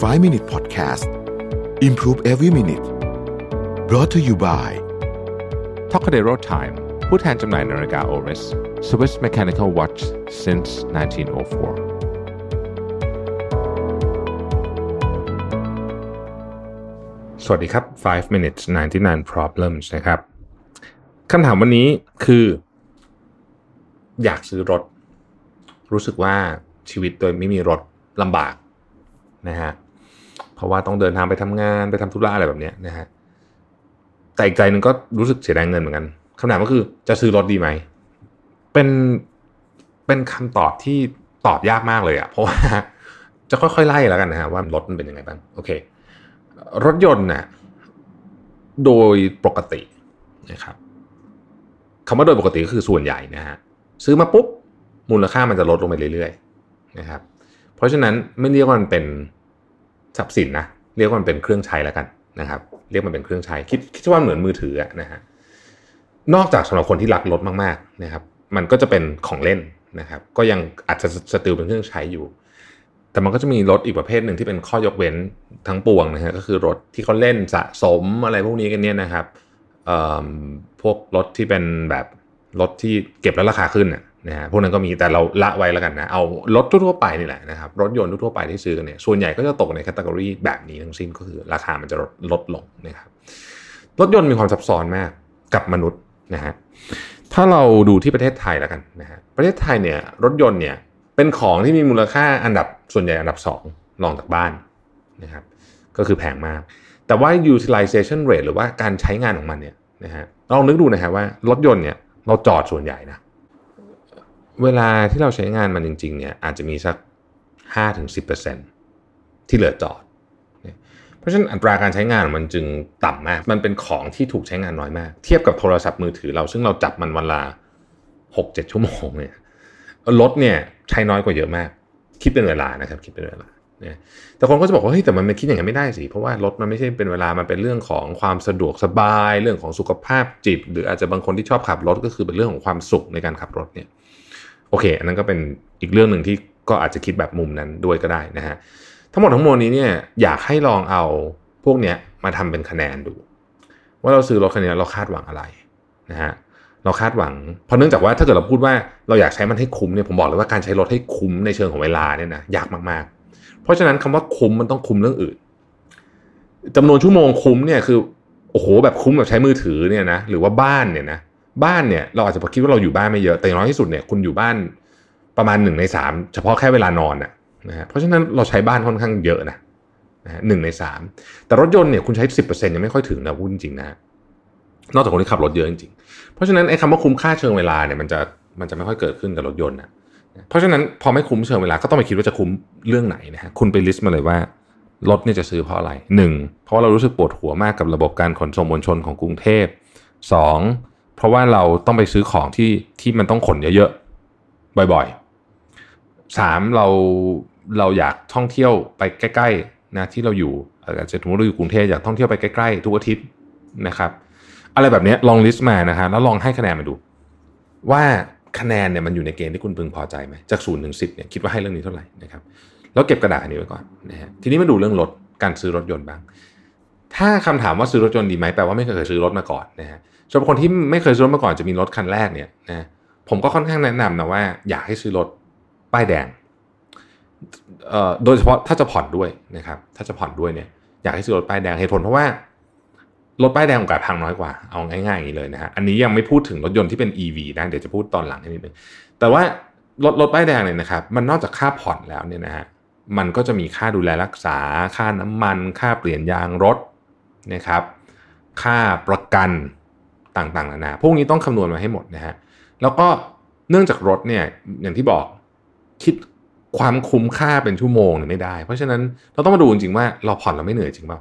5 Minute Podcast Improve Every Minute brought to you by t o c a d e r o Time ผู้แทนจำหน่ายนาฬิกา Oris Swiss Mechanical Watch since 1904 สวัสดีครับ 5 minutes 99 problems นะครับคำถามวันนี้คือ อยากซื้อรถ รู้สึกว่าชีวิตโดยไม่มีรถลำบากนะฮะ เพราะว่าต้องเดินทางไปทำงานไปทำธุระอะไรแบบนี้นะฮะแต่อีกใจหนึ่งก็รู้สึกเสียดายเงินเหมือนกันคำถามก็คือจะซื้อรถดีไหมเป็นเป็นคำตอบที่ตอบยากมากเลยอะเพราะว่าจะค่อยๆไล่แล้วกันนะฮะว่ารถมันเป็นยังไงบ้างโอเค รถยนต์นะ่ะโดยปกตินะครับคำว่าโดยปกติก็คือส่วนใหญ่นะฮะซื้อมาปุ๊บมูลค่ามันจะลดลงไปเรื่อยๆนะครับเพราะฉะนั้นไม่เรียกว่ามันเป็น ทรัพย์สินนะเรียกว่ามันเป็นเครื่องใช้แล้วกันนะครับ เรียกมันเป็นเครื่องใช้คิดคิดว่าเหมือนมือถือนะฮะนอกจากสำหรับคนที่รักรถมากๆนะครับ มันก็จะเป็นของเล่นนะครับ ก็ยังอาจจะสติลเป็นเครื่องใช้อยู่ แต่มันก็จะมีรถอีกประเภทหนึ่งที่เป็นข้อยกเว้นทั้งปวงนะฮะก็คือรถที่เขาเล่นสะสมอะไรพวกนี้กันเนี่ยนะครับพวกรถที่เป็นแบบรถที่เก็บแล้วราคาขึ้น นะฮะพวกนั้นก็มีแต่เราละไว้แล้วกันนะ เอารถทั่วไปนี่แหละนะครับ รถยนต์ทั่วไปที่ซื้อกันเนี่ย ส่วนใหญ่ก็จะตกในแคตตากรีแบบนี้ทั้งสิ้นก็คือราคามันจะลดลดลงนะครับ รถยนต์มีความซับซ้อนมากกับมนุษย์นะฮะ ถ้าเราดูที่ประเทศไทยแล้วกันนะฮะ ประเทศไทยเนี่ยรถยนต์เนี่ยเป็นของที่มีมูลค่าอันดับส่วนใหญ่อันดับ2รองจากบ้านนะครับ ก็คือแพงมาก แต่ว่า utilization rate หรือว่าการใช้งานของมันเนี่ยนะฮะลองนึกดูนะฮะว่ารถยนต์เนี่ยเราจอดส่วนใหญ่นะ เวลาที่เราใช้งานมันจริงๆเนี่ยอาจจะมีสัก 5-10%ที่เหลือจอด เพราะฉะนั้นอัตราการใช้งานมันจึงต่ำมาก มันเป็นของที่ถูกใช้งานน้อยมาก เทียบกับโทรศัพท์มือถือเราซึ่งเราจับมันวันละ6-7 ชั่วโมงเนี่ยรถเนี่ยใช้น้อยกว่าเยอะมาก คิดเป็นเวลานะครับคิดเป็นเวลาเนี่ยแต่คนก็จะบอกว่าเฮ้ยแต่มันไม่คิดอย่างนั้นไม่ได้สิ เพราะว่ารถมันไม่ใช่เป็นเวลา มันเป็นเรื่องของความสะดวกสบาย เรื่องของสุขภาพจิต หรืออาจจะบางคนที่ชอบขับรถก็คือเป็นเรื่องของความสุขในการขับรถเนี่ย โอเค อันนั้นก็เป็นอีกเรื่องหนึ่งที่ก็อาจจะคิดแบบมุมนั้นด้วยก็ได้นะฮะทั้งหมดทั้งมวลนี้เนี่ยอยากให้ลองเอาพวกเนี้ยมาทำเป็นคะแนนดู ว่าเราซื้อรถคันนี้เราคาดหวังอะไรนะฮะเราคาดหวัง เพราะเนื่องจากว่าถ้าเกิดเราพูดว่าเราอยากใช้มันให้คุ้มเนี่ยผมบอกเลยว่าการใช้รถให้คุ้มในเชิงของเวลาเนี่ยนะยากมากๆ เพราะฉะนั้นคำว่าคุ้มมันต้องคุ้มเรื่องอื่นจำนวนชั่วโมงคุ้มเนี่ยคือโอ้โหแบบคุ้มแบบใช้มือถือเนี่ยนะหรือว่าบ้านเนี่ยนะ บ้านเนี่ยเราอาจจะคิดว่าเราอยู่บ้านไม่เยอะแต่น้อยที่สุดเนี่ยคุณอยู่บ้านประมาณหนึ่งในสามเฉพาะแค่เวลานอนนะนะฮะเพราะฉะนั้นเราใช้บ้านค่อนข้างเยอะนะนะฮะหนึ่งในสามแต่รถยนต์เนี่ยคุณใช้สิบเปอร์เซ็นยังไม่ค่อยถึงนะพูดจริงๆนะนอกจากคนที่ขับรถเยอะจริงๆเพราะฉะนั้นไอ้คำว่าคุ้มค่าเชิงเวลาเนี่ยมันจะมันจะไม่ค่อยเกิดขึ้นกับรถยนต์นะเพราะฉะนั้นพอไม่คุ้มเชิงเวลาก็ต้องไปคิดว่าจะคุ้มเรื่องไหนนะฮะคุณไปลิสต์มาเลยว่ารถเนี่ยจะซื้อเพราะอะไรหนึ่งเพราะว่าเรารู้สึกปวดหัวมากกับระบบการขนส่งมวลชนของกรุงเทพสอง เพราะว่าเราต้องไปซื้อของที่ที่มันต้องขนเยอะๆบ่อยๆสามเราเราอยากท่องเที่ยวไปใกล้ๆนะที่เราอยู่อาจจะสมมติเราอยู่กรุงเทพอยากท่องเที่ยวไปใกล้ๆทุกอาทิตย์นะครับอะไรแบบนี้ลองลิสต์มานะฮะแล้วลองให้คะแนนมาดู ว่าคะแนนเนี่ยมันอยู่ในเกณฑ์ที่คุณพึงพอใจไหมจากศูนย์ถึงสิบเนี่ยคิดว่าให้เรื่องนี้เท่าไหร่นะครับแล้วเก็บกระดาษนี้ไว้ก่อนนะฮะทีนี้มาดูเรื่องรถการซื้อรถยนต์บ้าง ถ้าคำถามว่าซื้อรถยนต์ดีไหมแปลว่าไม่เคยซื้อรถมาก่อนนะฮะ สำหรับคนที่ไม่เคยซื้อรถมาก่อนจะมีรถคันแรกเนี่ยนะผมก็ค่อนข้างแนะนำนะว่าอยากให้ซื้อรถป้ายแดงโดยเฉพาะถ้าจะผ่อนด้วยนะครับ ถ้าจะผ่อนด้วยเนี่ยอยากให้ซื้อรถป้ายแดงเหตุผลเพราะว่ารถป้ายแดงโอกาสพังน้อยกว่าเอาง่ายๆอย่างนี้เลยนะฮะอันนี้ยังไม่พูดถึงรถยนต์ที่เป็น EV นะเดี๋ยวจะพูดตอนหลังนิดนึงแต่ว่ารถรถป้ายแดงเนี่ยนะครับ มันนอกจากค่าผ่อนแล้วเนี่ยนะฮะมันก็จะมีค่าดูแลรักษา ค่าน้ำมัน ค่าเปลี่ยนยางรถนะครับ ค่าประกัน ต่างๆนานาพวกนี้ต้องคำนวณมาให้หมดนะฮะแล้วก็เนื่องจากรถเนี่ยอย่างที่บอกคิดความคุ้มค่าเป็นชั่วโมงเนี่ยไม่ได้ เพราะฉะนั้นเราต้องมาดูจริงๆว่าเราผ่อนเราไม่เหนื่อยจริงเปล่า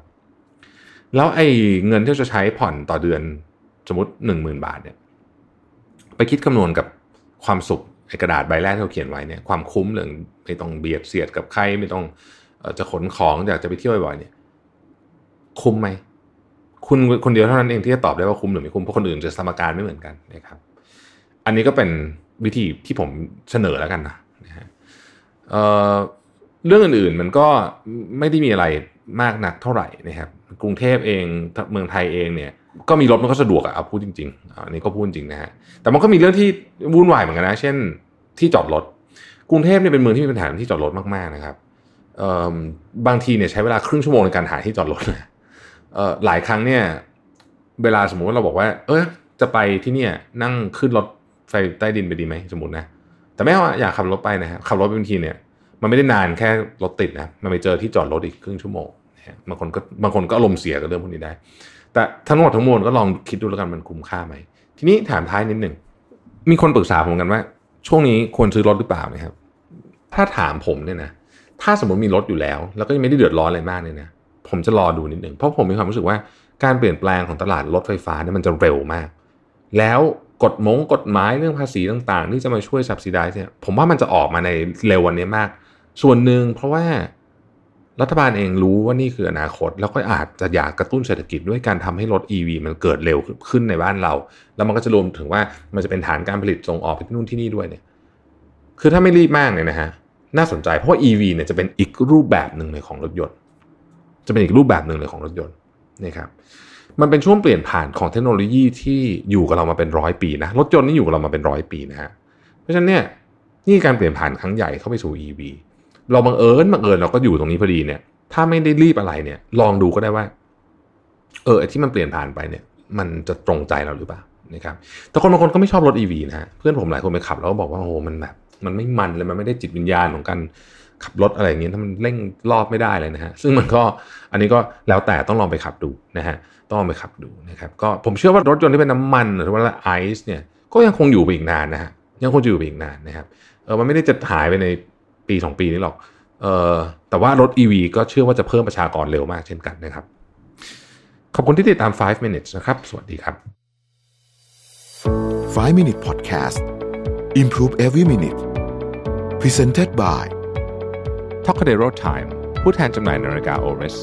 แล้วไอ้เงินที่จะใช้ผ่อนต่อเดือนสมมติหนึ่งหมื่นบาทเนี่ยไปคิดคำนวณกับความสุขไอ้กระดาษใบแรกที่เราเขียนไว้เนี่ยความคุ้มเรื่องไม่ต้องเบียดเสียดกับใครไม่ต้องจะขนของอยากจะไปเที่ยวบ่อยๆเนี่ยคุ้มไหม คุณคนเดียวเท่านั้นเองที่จะตอบได้ว่าคุ้มหรือไม่คุ้มเพราะคนอื่นจะสมการไม่เหมือนกันนะครับ อันนี้ก็เป็นวิธีที่ผมเสนอแล้วกันนะนะฮะเรื่องอื่นๆมันก็ไม่ได้มีอะไรมากนักเท่าไหร่นะครับกรุงเทพเองเมืองไทยเองเนี่ยก็มีรถมันก็สะดวกอะเอาพูดจริงๆอันนี้ก็พูดจริงนะฮะแต่มันก็มีเรื่องที่วุ่นวายเหมือนกันนะ เช่นที่จอดรถกรุงเทพเนี่ยเป็นเมืองที่มีปัญหาที่จอดรถมากๆนะครับบางทีเนี่ยใช้เวลาครึ่งชั่วโมงในการหาที่จอดรถนะ หลายครั้งเนี่ยเวลาสมมุติว่าเราบอกว่า เออจะไปที่เนี่ยนั่งขึ้นรถไฟใต้ดินไปดีไหมสมมตินะแต่ไม่ว่าอยากขับรถไปนะฮะขับรถไปบางทีเนี่ย มันไม่ได้นานแค่รถติดนะมันไปเจอที่จอดรถอีกครึ่งชั่วโมงบางคนก็บางคนก็อารมณ์เสียกับเรื่องพวกนี้ได้ แต่ทั้งหมดทั้งมวลก็ลองคิดดูแล้วกันมันคุ้มค่าไหมทีนี้ถามท้ายนิดหนึ่งมีคนปรึกษาผมกันว่า ช่วงนี้ควรซื้อรถหรือเปล่านะครับ ถ้าถามผมเนี่ยนะถ้าสมมติมีรถอยู่แล้ว แล้วก็ยังไม่ได้เดือดร้อนอะไรมากเนี่ยนะ ผมจะรอดูนิดหนึ่งเพราะผมมีความรู้สึกว่าการเปลี่ยนแปลงของตลาดรถไฟฟ้าเนี่ยมันจะเร็วมาก แล้วกฎมงกฎหมายเรื่องภาษีต่างๆ ที่จะมาช่วย subsidize เนี่ยผมว่ามันจะออกมาในเร็ววันนี้มาก ส่วนหนึ่งเพราะว่ารัฐบาลเองรู้ว่านี่คืออนาคต แล้วก็อาจจะอยากกระตุ้นเศรษฐกิจด้วยการทำให้รถ EV มันเกิดเร็วขึ้นในบ้านเรา แล้วมันก็จะรวมถึงว่ามันจะเป็นฐานการผลิตส่งออกไปที่นู่นที่นี่ด้วยเนี่ยคือถ้าไม่รีบมากเนี่ยนะฮะน่าสนใจเพราะว่า EV เนี่ยจะเป็นอีกรูปแบบหนึ่งเลยของรถยนต์ จะเป็นอีกรูปแบบหนึ่งเลยของรถยนต์นะครับมันเป็นช่วงเปลี่ยนผ่านของเทคโนโลยีที่อยู่กับเรามาเป็นร้อยปีนะรถยนต์นี่อยู่กับเรามาเป็นร้อยปีนะฮะเพราะฉะนั้นเนี่ยนี่การเปลี่ยนผ่านครั้งใหญ่เข้าไปสู่ EV เราบังเอิญบังเอิญเราก็อยู่ตรงนี้พอดีเนี่ย ถ้าไม่ได้รีบอะไรเนี่ย ลองดูก็ได้ว่า เออที่มันเปลี่ยนผ่านไปเนี่ย มันจะตรงใจเราหรือเปล่านะครับแต่คนบางคนก็ไม่ชอบรถ EV นะฮะเพื่อนผมหลายคนไปขับแล้วก็บอกว่าโอ้โหมันแบบมันไม่มันเลยมันไม่ได้จิตวิญญาณของการ ขับรถอะไรอย่างเงี้ยถ้ามันเร่งรอบไม่ได้เลยนะฮะซึ่งมันก็อันนี้ก็แล้วแต่ต้องลองไปขับดูนะฮะต้องลองไปขับดูนะครับก็ผมเชื่อว่ารถยนต์ที่เป็นน้ำมันหรือว่าไอซ์เนี่ยก็ยังคงอยู่ไปอีกนานนะฮะยังคงอยู่ไปอีกนานนะครับเออมันไม่ได้จะหายไปในปี 2 ปีนี้หรอกเออแต่ว่ารถ EV ก็เชื่อว่าจะเพิ่มประชากรเร็วมากเช่นกันนะครับ ขอบคุณที่ติดตาม 5 minutes นะครับ สวัสดีครับ 5 minute podcast improve every minute presented by t o k a d e r o Time ผู้แทนจำหน่ายนาฬิกา Oris